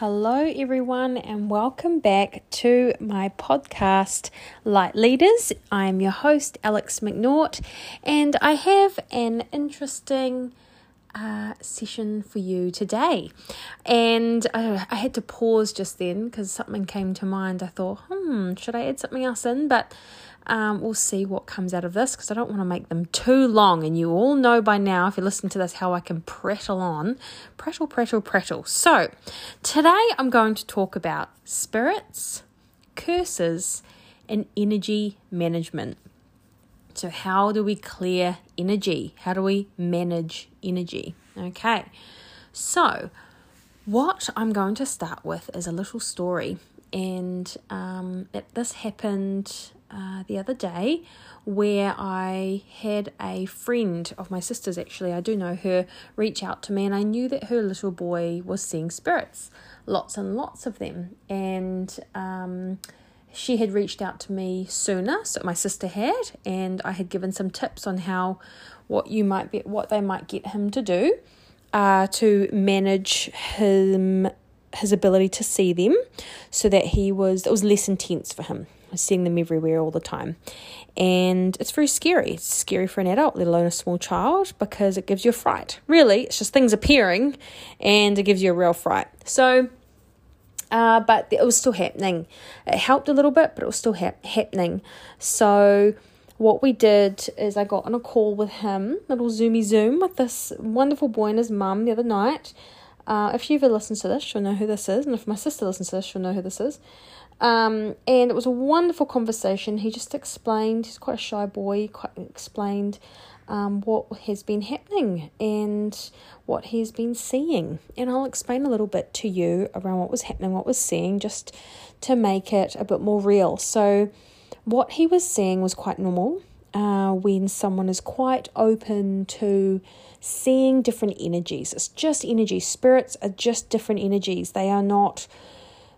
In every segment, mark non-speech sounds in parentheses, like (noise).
Hello, everyone, and welcome back to my podcast, Light Leaders. I'm your host, Alex McNaught, and I have an interesting uh, session for you today. And uh, I had to pause just then because something came to mind. I thought, hmm, should I add something else in? But um, we'll see what comes out of this because I don't want to make them too long. And you all know by now, if you listen to this, how I can prattle on. Prattle, prattle, prattle. So today I'm going to talk about spirits, curses, and energy management. So, how do we clear energy? How do we manage energy? Okay, so what I'm going to start with is a little story, and um, it, this happened uh, the other day where I had a friend of my sister's, actually, I do know her, reach out to me, and I knew that her little boy was seeing spirits, lots and lots of them. And um, she had reached out to me sooner, so my sister had, and I had given some tips on how what you might be, what they might get him to do uh, to manage him his ability to see them so that he was it was less intense for him seeing them everywhere all the time. And it's very scary. It's scary for an adult, let alone a small child, because it gives you a fright. Really, it's just things appearing and it gives you a real fright. So, uh, but it was still happening. It helped a little bit, but it was still ha- happening. So, what we did is I got on a call with him, little zoomy zoom, with this wonderful boy and his mum the other night. Uh, if she ever listens to this, you'll know who this is, and if my sister listens to this, she'll know who this is. Um, and it was a wonderful conversation. He just explained, he's quite a shy boy, quite explained um, what has been happening and what he's been seeing. And I'll explain a little bit to you around what was happening, what was seeing, just to make it a bit more real. So, what he was seeing was quite normal. Uh, when someone is quite open to seeing different energies. It's just energy. Spirits are just different energies. They are not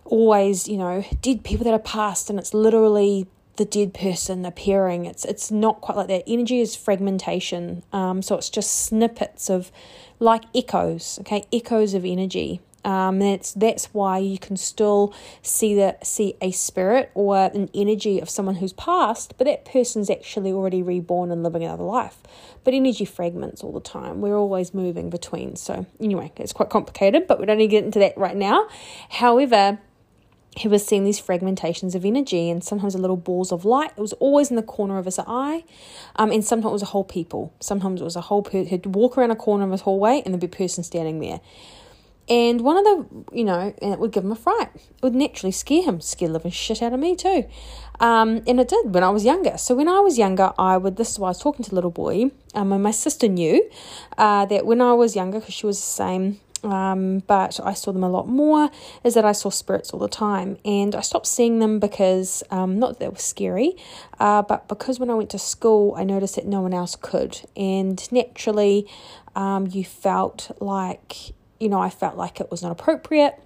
always, you know, dead people that are passed and it's literally the dead person appearing. It's it's not quite like that. Energy is fragmentation. Um, so it's just snippets of like echoes, okay, echoes of energy. Um, that's that's why you can still see that see a spirit or an energy of someone who's passed, but that person's actually already reborn and living another life. But energy fragments all the time. We're always moving between. So anyway, it's quite complicated, but we don't need to get into that right now. However, he was seeing these fragmentations of energy and sometimes a little balls of light. It was always in the corner of his eye, um, and sometimes it was a whole people. Sometimes it was a whole person. He'd walk around a corner of his hallway and there'd be a person standing there. And one of the, you know, and it would give him a fright. It would naturally scare him, scare living shit out of me too. Um, and it did when I was younger. So when I was younger, I would, this is why I was talking to little boy, um, and my sister knew uh, that when I was younger, because she was the same, um, but I saw them a lot more, is that I saw spirits all the time. And I stopped seeing them because, um, not that they were scary, uh, but because when I went to school, I noticed that no one else could. And naturally, um, you felt like, you know, I felt like it was not appropriate.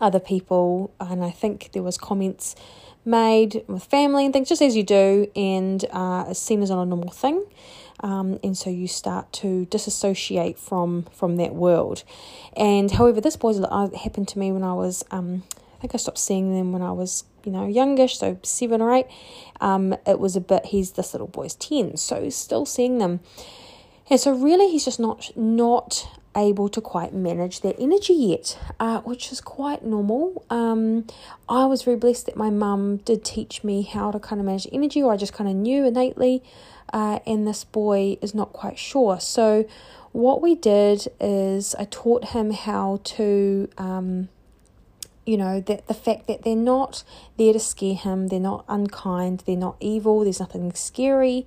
Other people, and I think there was comments made with family and things, just as you do, and uh, seen as not a normal thing um, and so you start to disassociate from from that world. And however, this was uh, happened to me when I was. Um, I think I stopped seeing them when I was, you know, youngish, so seven or eight. Um, it was a bit. He's this little boy's ten, so still seeing them, and so really he's just not not able to quite manage their energy yet, uh, which is quite normal. Um, I was very blessed that my mum did teach me how to kind of manage energy, or I just kind of knew innately uh, and this boy is not quite sure. So, what we did is I taught him how to, um, you know, that the fact that they're not there to scare him, they're not unkind, they're not evil, there's nothing scary.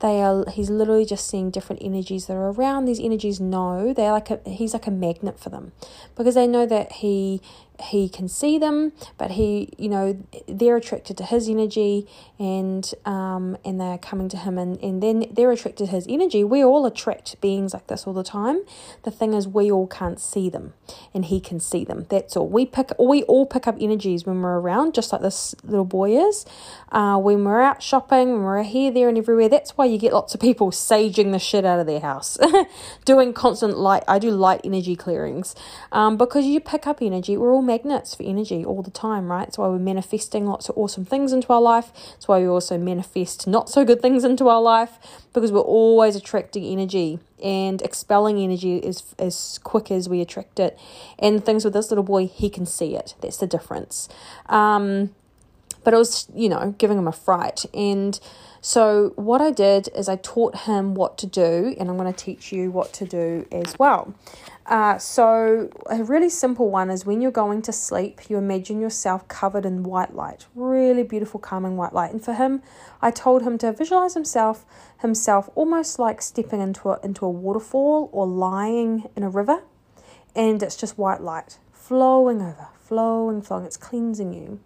They are. He's literally just seeing different energies that are around. These energies know they're like a. He's like a magnet for them, because they know that he he can see them, but he, you know, they're attracted to his energy and um, and they're coming to him and, and then they're attracted to his energy. We all attract beings like this all the time. The thing is we all can't see them and he can see them. That's all. We pick we all pick up energies when we're around, just like this little boy is. Uh, when we're out shopping, when we're here, there and everywhere. That's why you get lots of people saging the shit out of their house. (laughs) Doing constant light I do light energy clearings. Um, because you pick up energy. We're all magnets for energy all the time, right? That's why we're manifesting lots of awesome things into our life. That's why we also manifest not so good things into our life because we're always attracting energy and expelling energy as, as quick as we attract it. And things with this little boy, he can see it. That's the difference. Um, but it was, you know, giving him a fright. And so, what I did is I taught him what to do, and I'm going to teach you what to do as well. Uh, so, a really simple one is when you're going to sleep, you imagine yourself covered in white light, really beautiful, calming white light. And for him, I told him to visualize himself, himself almost like stepping into a, into a waterfall or lying in a river, and it's just white light flowing over, flowing, flowing. It's cleansing you.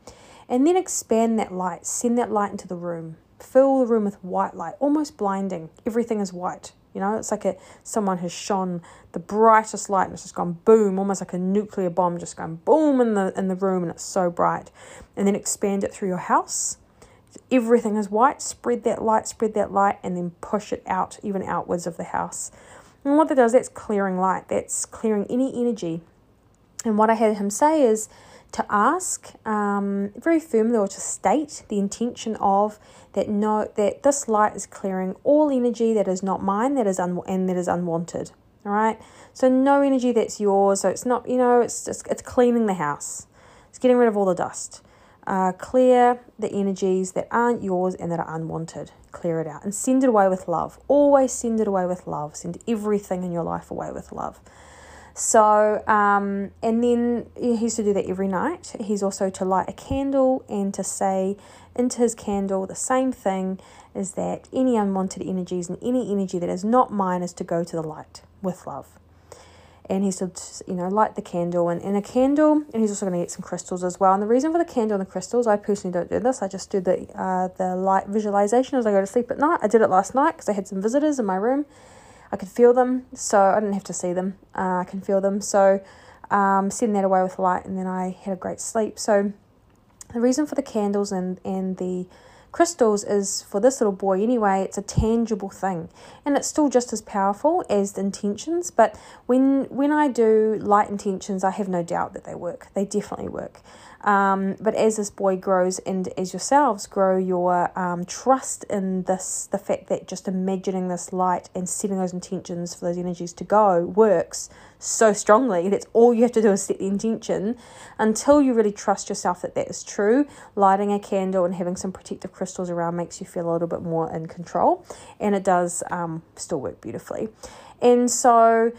And then expand that light, send that light into the room fill the room with white light, almost blinding. Everything is white. You know, it's like a someone has shone the brightest light and it's just gone boom, almost like a nuclear bomb just going boom in the in the room and it's so bright. And then expand it through your house. Everything is white. Spread that light, spread that light, and then push it out, even outwards of the house. And what that does, that's clearing light. That's clearing any energy. And what I had him say is to ask um, very firmly or to state the intention of that no that this light is clearing all energy that is not mine that is un- and that is unwanted. All right so no energy that's yours. So it's not you know it's just it's cleaning the house. It's getting rid of all the dust. Uh, clear the energies that aren't yours and that are unwanted. Clear it out. And send it away with love. Always send it away with love. Send everything in your life away with love so, um, and then he used to do that every night. He's also to light a candle and to say into his candle the same thing is that any unwanted energies and any energy that is not mine is to go to the light with love. And he's to, you know, light the candle and in a candle, and he's also going to get some crystals as well. And the reason for the candle and the crystals, I personally don't do this. I just do the uh, the light visualization as I go to sleep at night. I did it last night because I had some visitors in my room I could feel them, so I didn't have to see them. Uh, I can feel them. So um, send that away with light, and then I had a great sleep. So the reason for the candles and, and the crystals is for this little boy anyway it's a tangible thing and it's still just as powerful as the intentions but when when i do light intentions i have no doubt that they work they definitely work um, but as this boy grows and as yourselves grow your um, trust in this, the fact that just imagining this light and setting those intentions for those energies to go works so strongly. That's all you have to do is set the intention until you really trust yourself that that is true. Lighting a candle and having some protective crystals around makes you feel a little bit more in control, and it does um, still work beautifully. And so,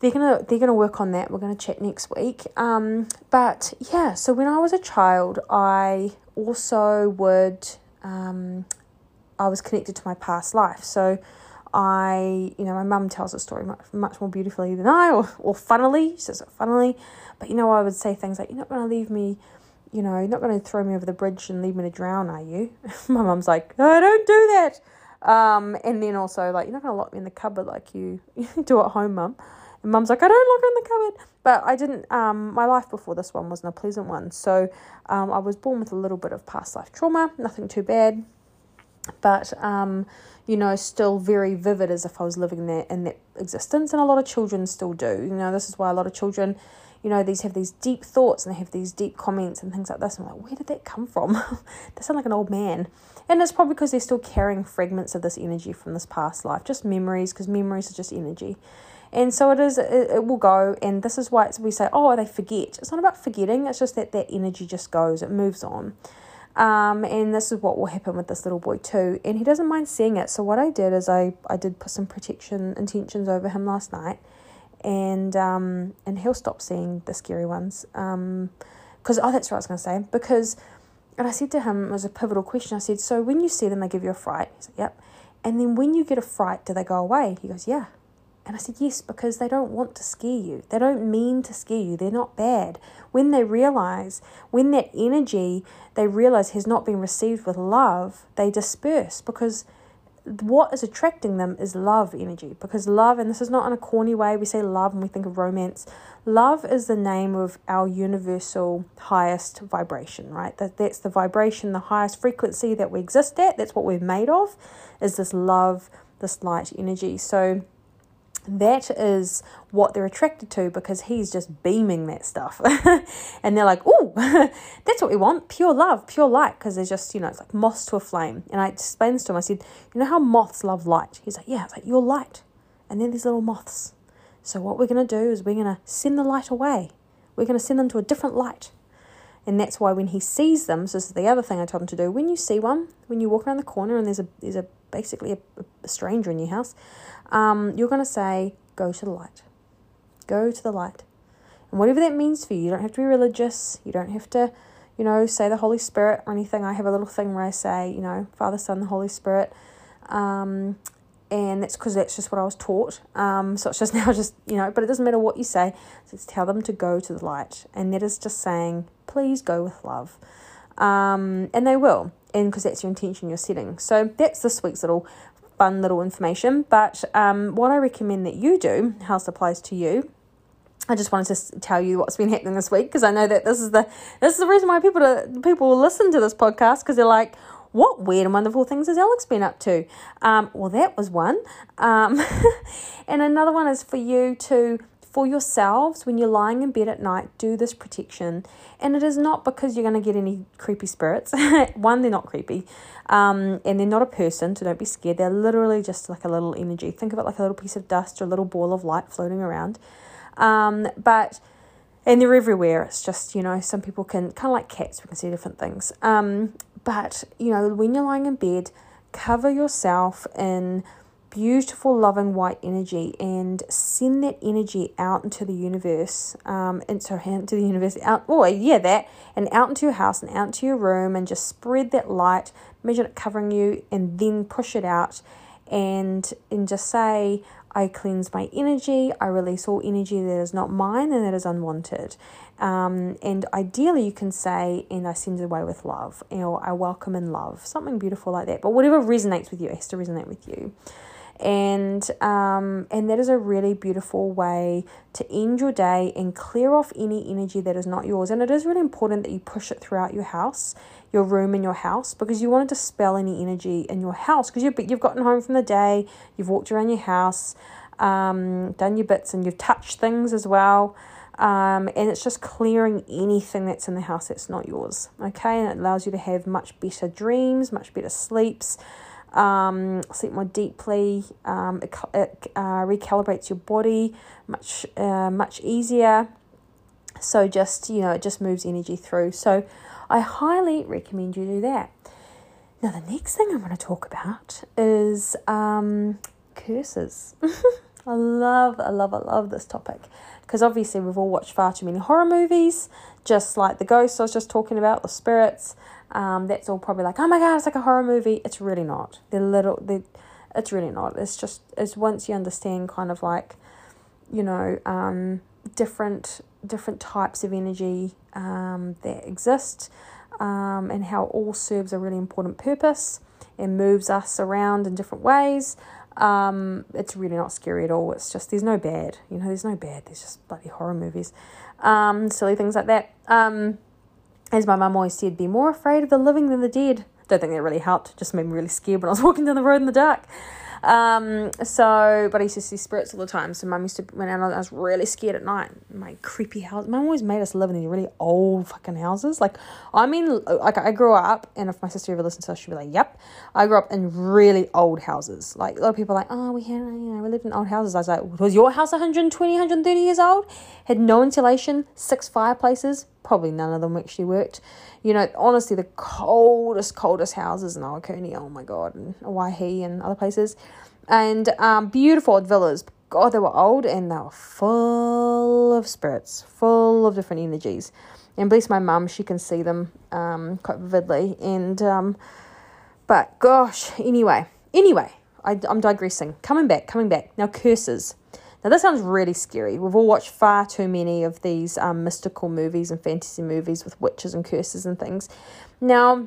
they're gonna they're gonna work on that. We're gonna chat next week. Um, but yeah, so when I was a child, I also would um, I was connected to my past life. So I, you know, my mum tells the story much much more beautifully than I, or or funnily. She says it funnily, but you know, I would say things like, "You're not gonna leave me." You know, you're not going to throw me over the bridge and leave me to drown, are you? (laughs) my mum's like, I don't do that. Um, and then also like, you're not going to lock me in the cupboard like you (laughs) do at home, mum. And mum's like, I don't look in the cupboard. But I didn't, um, my life before this one wasn't a pleasant one. So um, I was born with a little bit of past life trauma, nothing too bad. But, um, you know, still very vivid as if I was living there in that existence. And a lot of children still do. You know, this is why a lot of children, you know, these have these deep thoughts and they have these deep comments and things like this. I'm like, where did that come from? (laughs) they sound like an old man. And it's probably because they're still carrying fragments of this energy from this past life, just memories, because memories are just energy. And so it is, it, it will go. And this is why we say, oh, they forget. It's not about forgetting, it's just that that energy just goes, it moves on. Um, and this is what will happen with this little boy too. And he doesn't mind seeing it. So what I did is I, I did put some protection intentions over him last night. And um, and he'll stop seeing the scary ones. Um, because oh, that's what I was gonna say. Because, and I said to him, it was a pivotal question. I said, so when you see them, they give you a fright. He's like, yep. And then when you get a fright, do they go away? He goes, yeah. And I said, Yes, because they don't want to scare you. They don't mean to scare you. They're not bad. When they realize, when that energy they realize has not been received with love, they disperse because what is attracting them is love energy because love and this is not in a corny way we say love and we think of romance love is the name of our universal highest vibration right that that's the vibration the highest frequency that we exist at that's what we're made of is this love this light energy so that is what they're attracted to because he's just beaming that stuff. (laughs) and they're like, oh, (laughs) that's what we want pure love, pure light. Because they're just, you know, it's like moths to a flame. And I explained to him, I said, you know how moths love light? He's like, yeah, it's like, you're light. And then these little moths. So what we're going to do is we're going to send the light away. We're going to send them to a different light. And that's why when he sees them, so this is the other thing I told him to do. When you see one, when you walk around the corner and there's a there's a basically a, a stranger in your house, um, you're going to say, go to the light. Go to the light. And whatever that means for you, you don't have to be religious. You don't have to, you know, say the Holy Spirit or anything. I have a little thing where I say, you know, Father, Son, the Holy Spirit. Um, and that's because that's just what I was taught. Um, so it's just (laughs) now just, you know, but it doesn't matter what you say. Just tell them to go to the light. And that is just saying, please go with love. Um, and they will. And because that's your intention you're setting. So that's this week's little fun little information. But um, what I recommend that you do, house applies to you, I just wanted to tell you what's been happening this week because I know that this is the this is the reason why people to, people listen to this podcast because they're like, what weird and wonderful things has Alex been up to? Um, well, that was one, um, (laughs) and another one is for you to for yourselves when you're lying in bed at night do this protection. And it is not because you're going to get any creepy spirits. (laughs) One they're not creepy um, and they're not a person so don't be scared. They're literally just like a little energy. Think of it like a little piece of dust or a little ball of light floating around. Um, but and they're everywhere. It's just you know some people can kind of like cats we can see different things. Um, but you know when you're lying in bed cover yourself in beautiful, loving white energy and send that energy out into the universe. Um, and (laughs) into the universe, out, oh, yeah, that, and out into your house and out into your room and just spread that light, imagine it covering you, and then push it out and, and just say, I cleanse my energy, I release all energy that is not mine and that is unwanted. Um, and ideally, you can say, and I send it away with love, or I welcome in love, something beautiful like that. But whatever resonates with you, it has to resonate with you and um, and that is a really beautiful way to end your day and clear off any energy that is not yours. And it is really important that you push it throughout your house your room in your house because you want to dispel any energy in your house because you've, you've gotten home from the day you've walked around your house um, done your bits and you've touched things as well. Um, and it's just clearing anything that's in the house that's not yours okay? And it allows you to have much better dreams much better sleeps um, sleep more deeply. Um, it, it uh, recalibrates your body much uh, much easier. So just you know, it just moves energy through. So I highly recommend you do that. Now the next thing I want to talk about is um, curses. (laughs) I love, I love, I love this topic because obviously we've all watched far too many horror movies, just like the ghosts I was just talking about, the spirits um, that's all probably like, oh my god, it's like a horror movie. It's really not. They're little. They, it's really not. It's just it's once you understand kind of like, you know, um, different different types of energy um, that exist, um, and how all serves a really important purpose and moves us around in different ways. Um, it's really not scary at all. It's just there's no bad, you know. There's no bad. There's just bloody horror movies, um, silly things like that. Um, as my mum always said, be more afraid of the living than the dead. Don't think that really helped. Just made me really scared when I was (laughs) walking down the road in the dark. Um, so, but I used to see spirits all the time. So, mum used to, when I was really scared at night, my creepy house. Mum always made us live in these really old fucking houses. Like, I mean, like, I grew up, and if my sister ever listened to us, she'd be like, yep. I grew up in really old houses. Like, a lot of people are like, oh, we had, you know, we lived in old houses. I was like, was your house 120, 130 years old? Had no insulation, six fireplaces. Probably none of them actually worked you know, honestly, the coldest, coldest houses in Awakuni, oh my God, and Waihi and other places. And um, beautiful villas. God, they were old and they were full of spirits, full of different energies. And bless my mum, she can see them um, quite vividly. And, um, but gosh, anyway, anyway, I, I'm digressing. Coming back, coming back. Now, curses. Now, this sounds really scary. We've all watched far too many of these um, mystical movies and fantasy movies with witches and curses and things. Now,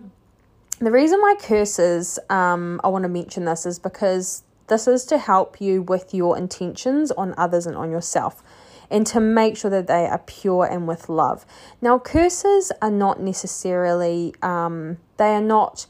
the reason why curses, um, I want to mention this is because this is to help you with your intentions on others and on yourself and to make sure that they are pure and with love. Now, curses are not necessarily, um, they are not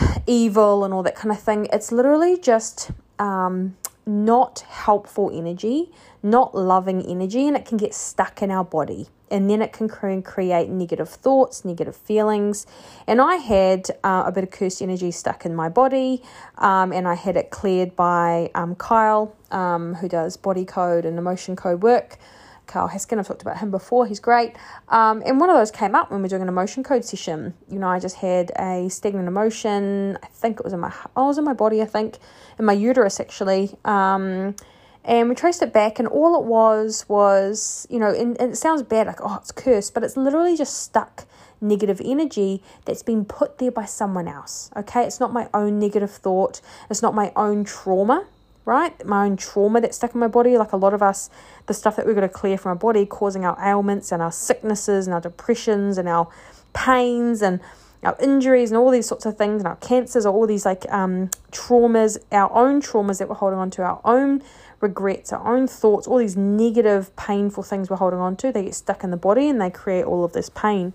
(sighs) evil and all that kind of thing. It's literally just um, not helpful energy, not loving energy, and it can get stuck in our body. And then it can create negative thoughts, negative feelings. And I had uh, a bit of cursed energy stuck in my body, um, and I had it cleared by um, Kyle, um, who does body code and emotion code work. Carl Haskin, I've talked about him before, he's great. Um, and one of those came up when we were doing an emotion code session. You know, I just had a stagnant emotion, I think it was in my, oh, it was in my body, I think, in my uterus actually. Um, and we traced it back, and all it was was, you know, and, and it sounds bad, like, oh, it's cursed, but it's literally just stuck negative energy that's been put there by someone else. Okay, it's not my own negative thought, it's not my own trauma right? My own trauma that's stuck in my body. Like a lot of us, the stuff that we've got to clear from our body, causing our ailments and our sicknesses and our depressions and our pains and our injuries and all these sorts of things and our cancers, all these like um, traumas, our own traumas that we're holding on to, our own regrets, our own thoughts, all these negative, painful things we're holding on to, they get stuck in the body and they create all of this pain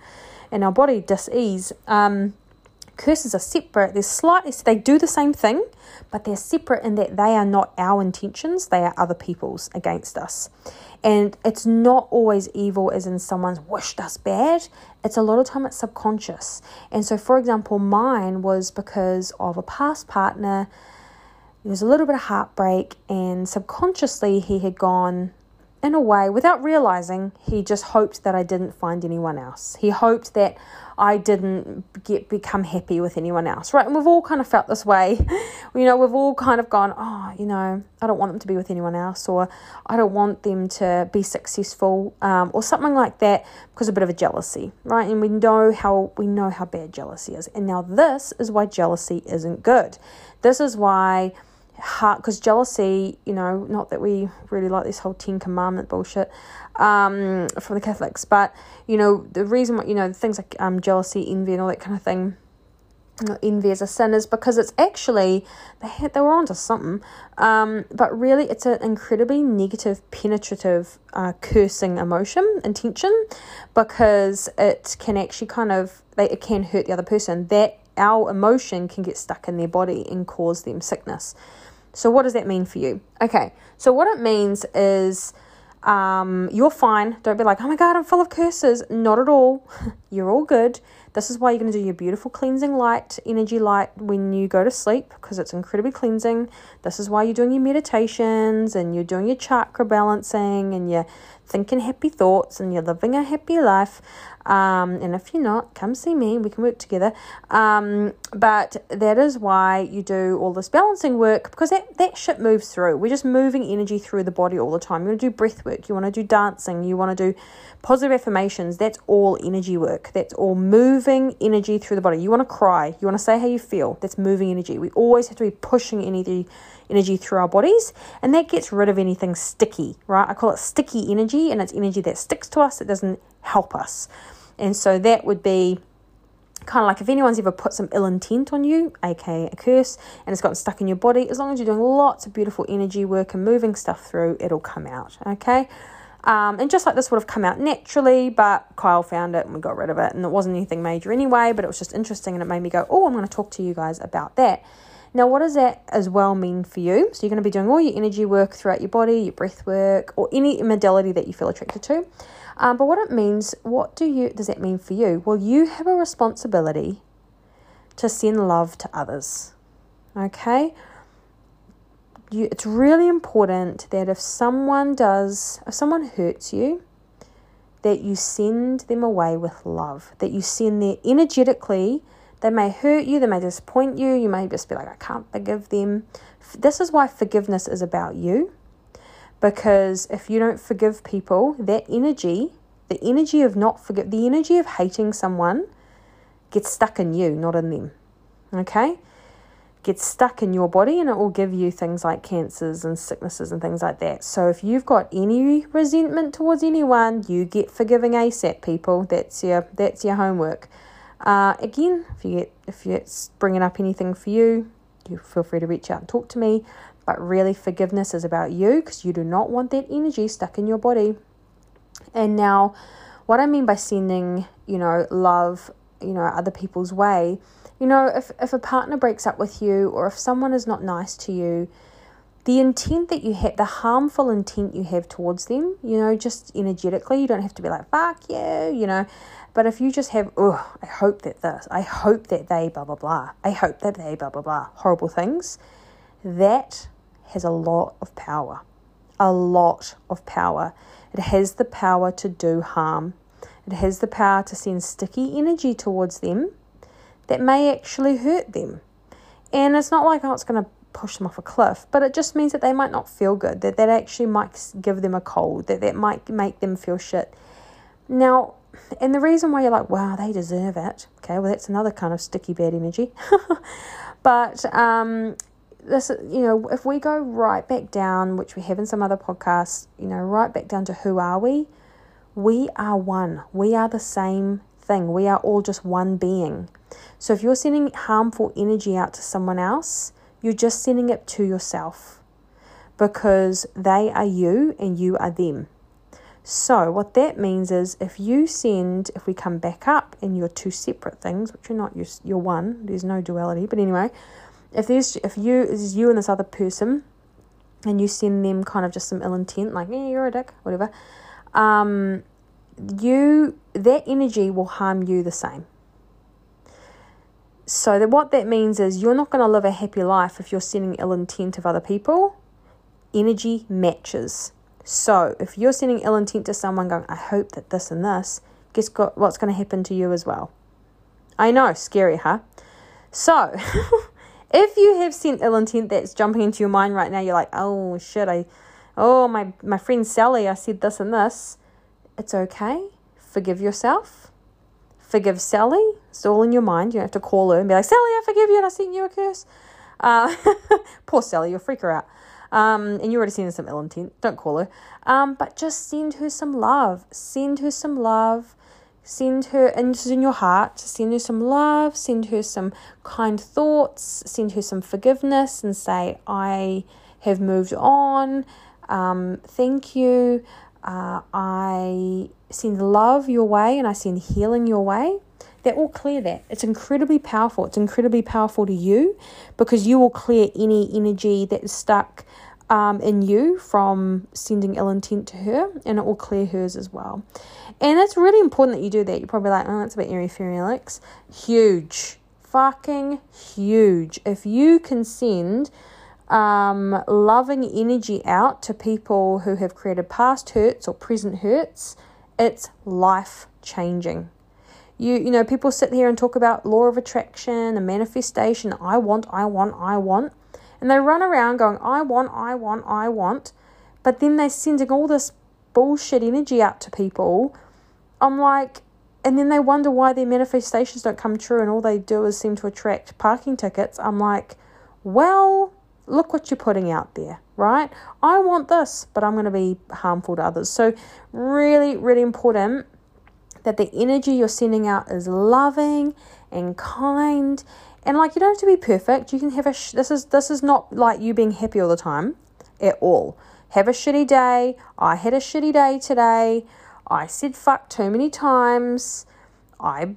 in our body, dis-ease. Um, curses are separate. They're slightly, they do the same thing, but they're separate in that they are not our intentions, they are other people's against us. And it's not always evil as in someone's wished us bad. It's a lot of time it's subconscious. And so, for example, mine was because of a past partner. There was a little bit of heartbreak, and subconsciously, he had gone in a way, without realizing, he just hoped that I didn't find anyone else. He hoped that I didn't get become happy with anyone else, right? And we've all kind of felt this way. (laughs) You know, we've all kind of gone, oh, you know, I don't want them to be with anyone else, or I don't want them to be successful, um, or something like that, because a bit of a jealousy, right? And we know how we know how bad jealousy is. And now this is why jealousy isn't good. This is why heart because jealousy you know not that we really like this whole 10 commandment bullshit um, from the catholics but you know the reason why you know things like um, jealousy envy and all that kind of thing envy as a sin is because it's actually they had they were onto something um, but really it's an incredibly negative penetrative uh, cursing emotion intention because it can actually kind of they, it can hurt the other person. That our emotion can get stuck in their body and cause them sickness so, what does that mean for you? Okay, so what it means is um, you're fine. Don't be like, oh my God, I'm full of curses. Not at all. (laughs) you're all good. This is why you're going to do your beautiful cleansing light, energy light, when you go to sleep because it's incredibly cleansing. This is why you're doing your meditations and you're doing your chakra balancing and you're thinking happy thoughts and you're living a happy life. Um, and if you're not, come see me. We can work together. Um, but that is why you do all this balancing work because that, that shit moves through. We're just moving energy through the body all the time. You want to do breath work. You want to do dancing. You want to do positive affirmations. That's all energy work. That's all moving energy through the body. You want to cry. You want to say how you feel. That's moving energy. We always have to be pushing energy energy through our bodies and that gets rid of anything sticky right i call it sticky energy and it's energy that sticks to us it doesn't help us and so that would be kind of like if anyone's ever put some ill intent on you, aka a curse, and it's gotten stuck in your body, as long as you're doing lots of beautiful energy work and moving stuff through, it'll come out. Okay. Um, and just like this would have come out naturally, but Kyle found it and we got rid of it. And it wasn't anything major anyway, but it was just interesting and it made me go, oh, I'm going to talk to you guys about that. Now, what does that as well mean for you? So, you're going to be doing all your energy work throughout your body, your breath work, or any modality that you feel attracted to. Um, but what it means, what do you does that mean for you? Well, you have a responsibility to send love to others. Okay? You, it's really important that if someone does, if someone hurts you, that you send them away with love, that you send them energetically. They may hurt you, they may disappoint you, you may just be like, I can't forgive them. This is why forgiveness is about you because if you don't forgive people, that energy, the energy of not forgive, the energy of hating someone gets stuck in you, not in them. Okay? gets stuck in your body and it will give you things like cancers and sicknesses and things like that. So if you've got any resentment towards anyone, you get forgiving ASAP, people. That's your that's your homework. Uh, again, if you get if it's bringing up anything for you, you feel free to reach out and talk to me. But really, forgiveness is about you because you do not want that energy stuck in your body. And now, what I mean by sending, you know, love, you know, other people's way you know, if, if a partner breaks up with you or if someone is not nice to you, the intent that you have, the harmful intent you have towards them, you know, just energetically, you don't have to be like, fuck you, you know. But if you just have, oh, I hope that this, I hope that they blah, blah, blah, I hope that they blah, blah, blah, horrible things, that has a lot of power. A lot of power. It has the power to do harm. It has the power to send sticky energy towards them that may actually hurt them. And it's not like, oh, it's going to push them off a cliff, but it just means that they might not feel good, that that actually might give them a cold, that that might make them feel shit. Now, and the reason why you're like, wow, they deserve it, okay, well, that's another kind of sticky bad energy. (laughs) but, um, this, you know, if we go right back down, which we have in some other podcasts, you know, right back down to who are we? We are one. We are the same thing. We are all just one being. So if you're sending harmful energy out to someone else, you're just sending it to yourself because they are you and you are them. So, what that means is if you send, if we come back up and you're two separate things, which you're not, you're, you're one, there's no duality, but anyway, if there's, if you, is you and this other person, and you send them kind of just some ill intent, like, yeah, you're a dick, whatever, um, you, that energy will harm you the same. So that what that means is you're not going to live a happy life if you're sending ill intent of other people. Energy matches. So if you're sending ill intent to someone going, I hope that this and this, guess what's going to happen to you as well? I know, scary, huh? So (laughs) if you have sent ill intent that's jumping into your mind right now, you're like, oh shit, I, oh my my friend Sally, I said this and this. It's okay. Forgive yourself forgive Sally. It's all in your mind. You don't have to call her and be like, Sally, I forgive you and I sent you a curse. Uh, (laughs) poor Sally, you'll freak her out. Um, and you already seen her some ill intent. Don't call her. Um, but just send her some love. Send her some love. Send her, and this is in your heart, send her some love, send her some kind thoughts, send her some forgiveness, and say, I have moved on. Um, thank you. Uh, I send love your way and I send healing your way, that will clear that. It's incredibly powerful. It's incredibly powerful to you because you will clear any energy that is stuck um, in you from sending ill intent to her and it will clear hers as well. And it's really important that you do that. You're probably like, oh, that's a bit airy fairy Alex. Huge. Fucking huge. If you can send um, loving energy out to people who have created past hurts or present hurts, it's life changing. You, you know, people sit here and talk about law of attraction and manifestation. I want, I want, I want. And they run around going, I want, I want, I want. But then they're sending all this bullshit energy out to people. I'm like, and then they wonder why their manifestations don't come true and all they do is seem to attract parking tickets. I'm like, well, look what you're putting out there, right? I want this, but I'm going to be harmful to others. So, really, really important that the energy you're sending out is loving and kind. And like you don't have to be perfect. You can have a sh- this is this is not like you being happy all the time at all. Have a shitty day. I had a shitty day today. I said fuck too many times. I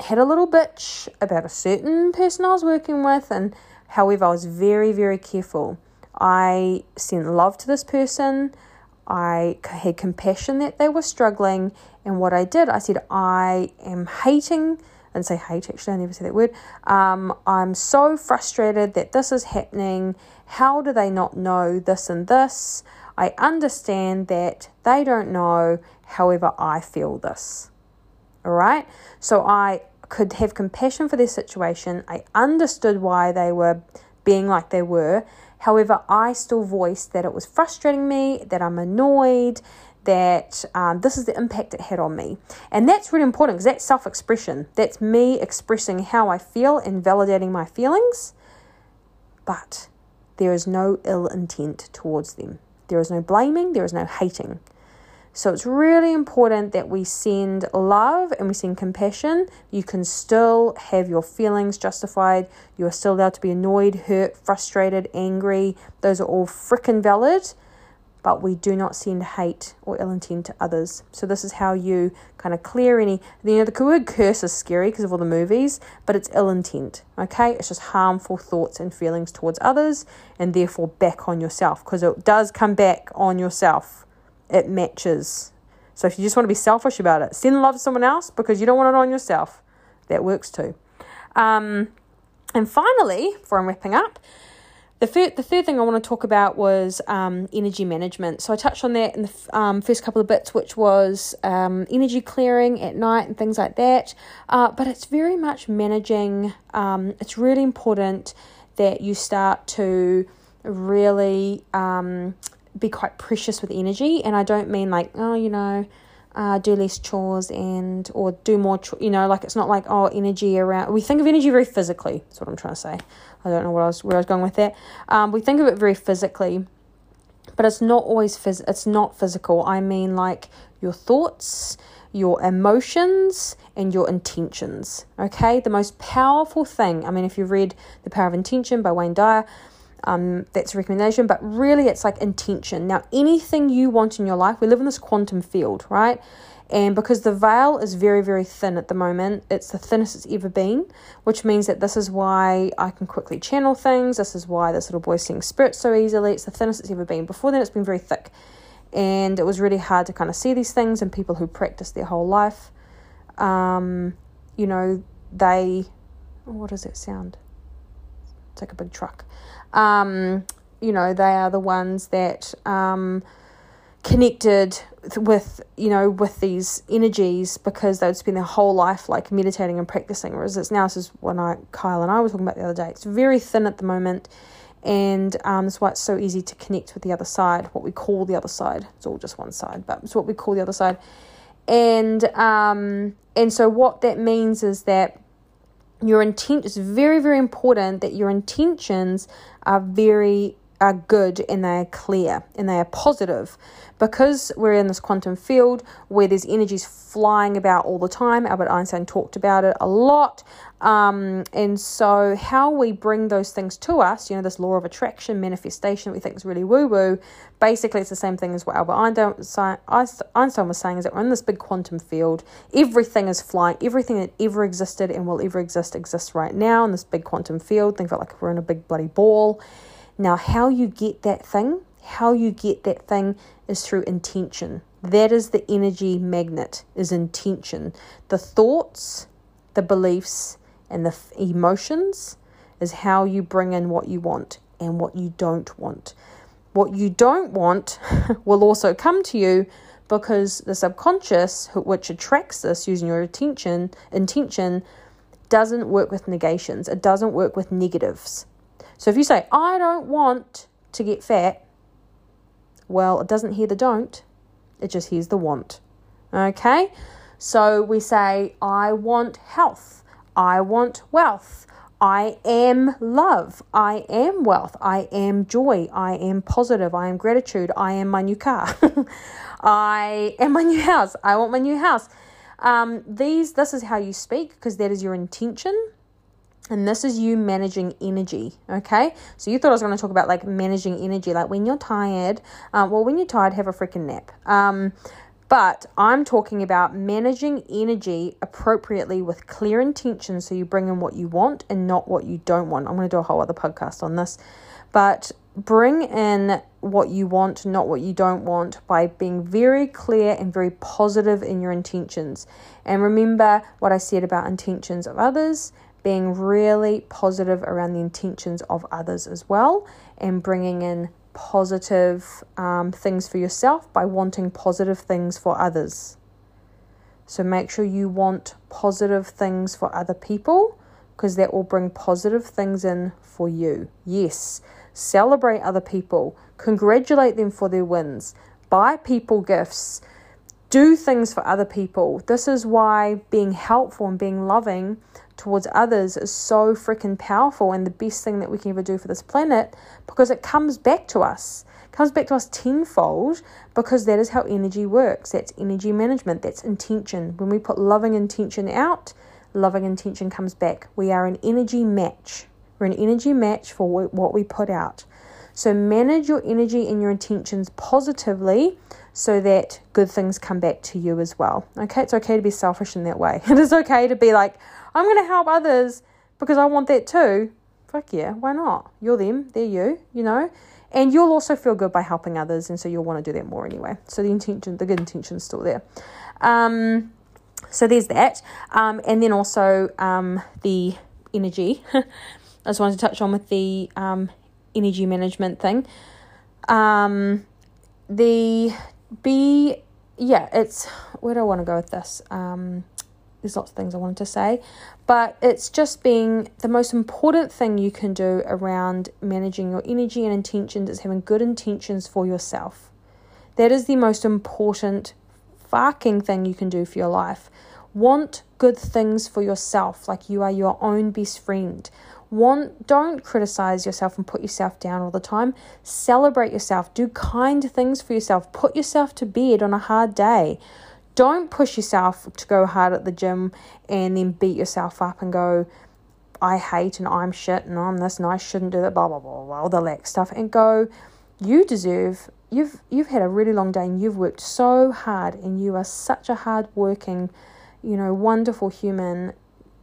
had a little bitch about a certain person I was working with and However, I was very, very careful. I sent love to this person. I had compassion that they were struggling. And what I did, I said, I am hating, and say hate actually, I never say that word. Um, I'm so frustrated that this is happening. How do they not know this and this? I understand that they don't know, however, I feel this. All right. So I could have compassion for their situation. I understood why they were being like they were. However, I still voiced that it was frustrating me, that I'm annoyed, that um, this is the impact it had on me. And that's really important because that's self expression. That's me expressing how I feel and validating my feelings. but there is no ill intent towards them. There is no blaming, there is no hating. So it's really important that we send love and we send compassion. You can still have your feelings justified. You are still allowed to be annoyed, hurt, frustrated, angry. Those are all freaking valid. But we do not send hate or ill intent to others. So this is how you kind of clear any. You know, the word curse is scary because of all the movies, but it's ill intent. Okay, it's just harmful thoughts and feelings towards others, and therefore back on yourself because it does come back on yourself it matches. So if you just want to be selfish about it, send love to someone else because you don't want it on yourself. That works too. Um, and finally, before I'm wrapping up, the third, the third thing I want to talk about was um, energy management. So I touched on that in the um, first couple of bits, which was um, energy clearing at night and things like that. Uh, but it's very much managing. Um, it's really important that you start to really um, be quite precious with energy, and I don't mean like oh you know. Uh, do less chores and or do more you know like it's not like oh energy around we think of energy very physically that's what i'm trying to say. I don't know what I was, where i was going with that. Um, we think of it very physically but it's not always phys- it's not physical. I mean like your thoughts your emotions and your intentions okay? The most powerful thing i mean if you've read the power of intention by wayne dyer um, that's a recommendation, but really it's like intention. Now, anything you want in your life, we live in this quantum field, right? And because the veil is very, very thin at the moment, it's the thinnest it's ever been, which means that this is why I can quickly channel things. This is why this little boy seeing spirits so easily. It's the thinnest it's ever been. Before then, it's been very thick. And it was really hard to kind of see these things And people who practice their whole life. Um, you know, they. What does that sound? It's like a big truck um, you know, they are the ones that um, connected with, you know, with these energies because they would spend their whole life like meditating and practicing. Whereas it's now, this is when I, Kyle and I were talking about the other day. It's very thin at the moment. And um, that's why it's so easy to connect with the other side, what we call the other side. It's all just one side, but it's what we call the other side. And um, and so what that means is that your intent is very very important that your intentions are very are good and they are clear and they are positive. Because we're in this quantum field where there's energies flying about all the time albert einstein talked about it a lot. Um, and so how we bring those things to us you know this law of attraction manifestation we think is really woo woo basically it's the same thing as what albert einstein Einstein was saying is that we're in this big quantum field. Everything is flying. Everything that ever existed and will ever exist exists right now in this big quantum field. Think of it like we're in a big bloody ball now, how you get that thing, how you get that thing is through intention. That is the energy magnet, is intention. The thoughts, the beliefs, and the emotions is how you bring in what you want and what you don't want. What you don't want (laughs) will also come to you because the subconscious, which attracts this using your attention, intention, doesn't work with negations. It doesn't work with negatives. So if you say, I don't want to get fat, well, it doesn't hear the don't, it just hears the want. Okay? So we say, I want health, I want wealth, I am love, I am wealth, I am joy, I am positive, I am gratitude, I am my new car, (laughs) I am my new house, I want my new house. Um, these, this is how you speak because that is your intention and this is you managing energy, okay? So you thought I was going to talk about like managing energy, like when you're tired. Uh, well, when you're tired, have a freaking nap. Um, but I'm talking about managing energy appropriately with clear intention so you bring in what you want and not what you don't want. I'm going to do a whole other podcast on this. But bring in what you want, not what you don't want, by being very clear and very positive in your intentions. And remember what I said about intentions of others being really positive around the intentions of others as well, and bringing in positive um, things for yourself by wanting positive things for others. So make sure you want positive things for other people because that will bring positive things in for you. Yes, celebrate other people, congratulate them for their wins, buy people gifts do things for other people. This is why being helpful and being loving towards others is so freaking powerful and the best thing that we can ever do for this planet because it comes back to us. It comes back to us tenfold because that is how energy works. That's energy management, that's intention. When we put loving intention out, loving intention comes back. We are an energy match. We're an energy match for what we put out. So manage your energy and your intentions positively so that good things come back to you as well. Okay, it's okay to be selfish in that way. (laughs) It is okay to be like, I'm going to help others because I want that too. Fuck yeah, why not? You're them, they're you, you know? And you'll also feel good by helping others, and so you'll want to do that more anyway. So the intention, the good intention's still there. Um, so there's that. Um, and then also um, the energy. (laughs) I just wanted to touch on with the um, energy management thing. Um, the be yeah, it's where do I want to go with this? Um, there's lots of things I wanted to say, but it's just being the most important thing you can do around managing your energy and intentions is having good intentions for yourself. That is the most important fucking thing you can do for your life. Want good things for yourself, like you are your own best friend. Want don't criticize yourself and put yourself down all the time. Celebrate yourself. Do kind things for yourself. Put yourself to bed on a hard day. Don't push yourself to go hard at the gym and then beat yourself up and go, I hate and I'm shit and I'm this and I shouldn't do that, blah blah blah blah all the lack stuff and go, you deserve you've you've had a really long day and you've worked so hard and you are such a hard working, you know, wonderful human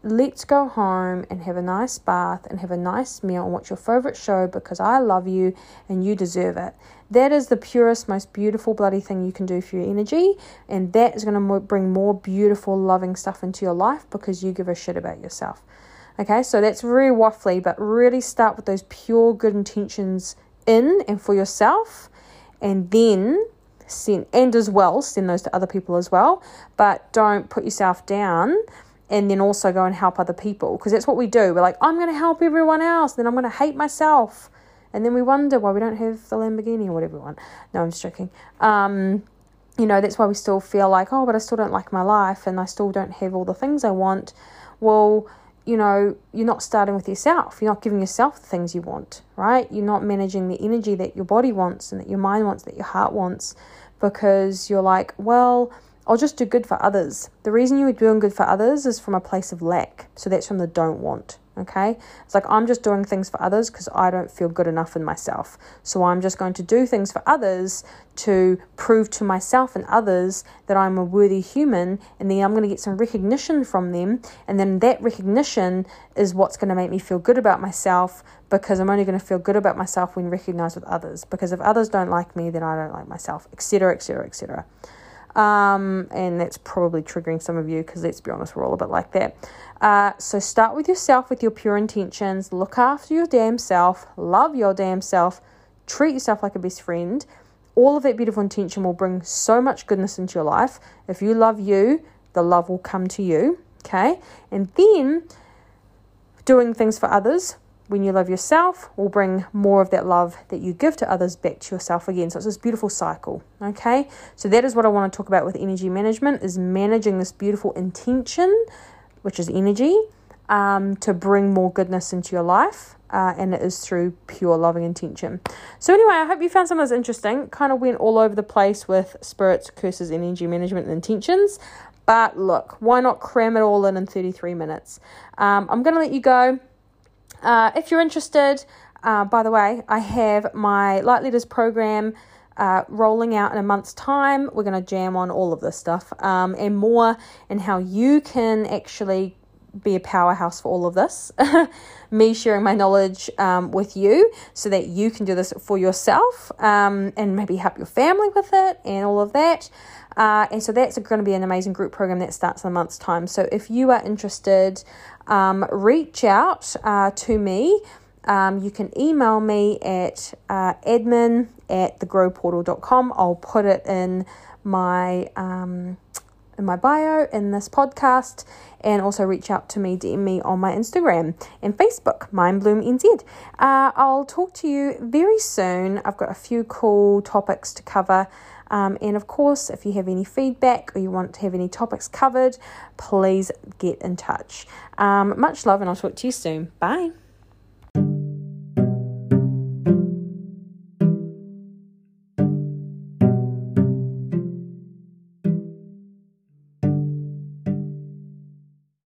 let's go home and have a nice bath and have a nice meal and watch your favorite show because I love you and you deserve it. That is the purest, most beautiful, bloody thing you can do for your energy, and that is going to bring more beautiful, loving stuff into your life because you give a shit about yourself. Okay, so that's very waffly, but really start with those pure good intentions in and for yourself, and then send and as well send those to other people as well. But don't put yourself down and then also go and help other people because that's what we do. We're like, I'm going to help everyone else, then I'm going to hate myself. And then we wonder why we don't have the Lamborghini or whatever we want. No, I'm just joking. Um, you know, that's why we still feel like, oh, but I still don't like my life and I still don't have all the things I want. Well, you know, you're not starting with yourself. You're not giving yourself the things you want, right? You're not managing the energy that your body wants and that your mind wants, that your heart wants, because you're like, well, I'll just do good for others. The reason you are doing good for others is from a place of lack. So that's from the don't want. Okay? It's like I'm just doing things for others because I don't feel good enough in myself. So I'm just going to do things for others to prove to myself and others that I'm a worthy human. And then I'm going to get some recognition from them. And then that recognition is what's going to make me feel good about myself because I'm only going to feel good about myself when recognized with others. Because if others don't like me, then I don't like myself, etc., etc., etc. Um, and that's probably triggering some of you because let's be honest, we're all a bit like that. Uh, so start with yourself with your pure intentions. Look after your damn self. Love your damn self. Treat yourself like a best friend. All of that beautiful intention will bring so much goodness into your life. If you love you, the love will come to you. Okay. And then doing things for others when you love yourself will bring more of that love that you give to others back to yourself again. So it's this beautiful cycle okay? So that is what i want to talk about with energy management is managing this beautiful intention which is energy um, to bring more goodness into your life uh, and it is through pure loving intention. So anyway i hope you found some of this interesting. Kind of went all over the place with spirits curses energy management and intentions. But look why not cram it all in in 33 minutes? Um, i'm going to let you go uh, if you're interested, uh, by the way, I have my Light Leaders program uh, rolling out in a month's time. We're going to jam on all of this stuff um, and more, and how you can actually be a powerhouse for all of this. (laughs) Me sharing my knowledge um, with you so that you can do this for yourself um, and maybe help your family with it and all of that. Uh, and so that's going to be an amazing group program that starts in a month's time. So if you are interested, um, reach out uh, to me. Um, you can email me at uh, admin at thegrowportal.com. I'll put it in my um, in my bio in this podcast and also reach out to me, DM me on my Instagram and Facebook, MindBloomNZ. Uh, I'll talk to you very soon. I've got a few cool topics to cover Um, and of course, if you have any feedback or you want to have any topics covered, please get in touch. Um, much love, and I'll talk to you soon. Bye.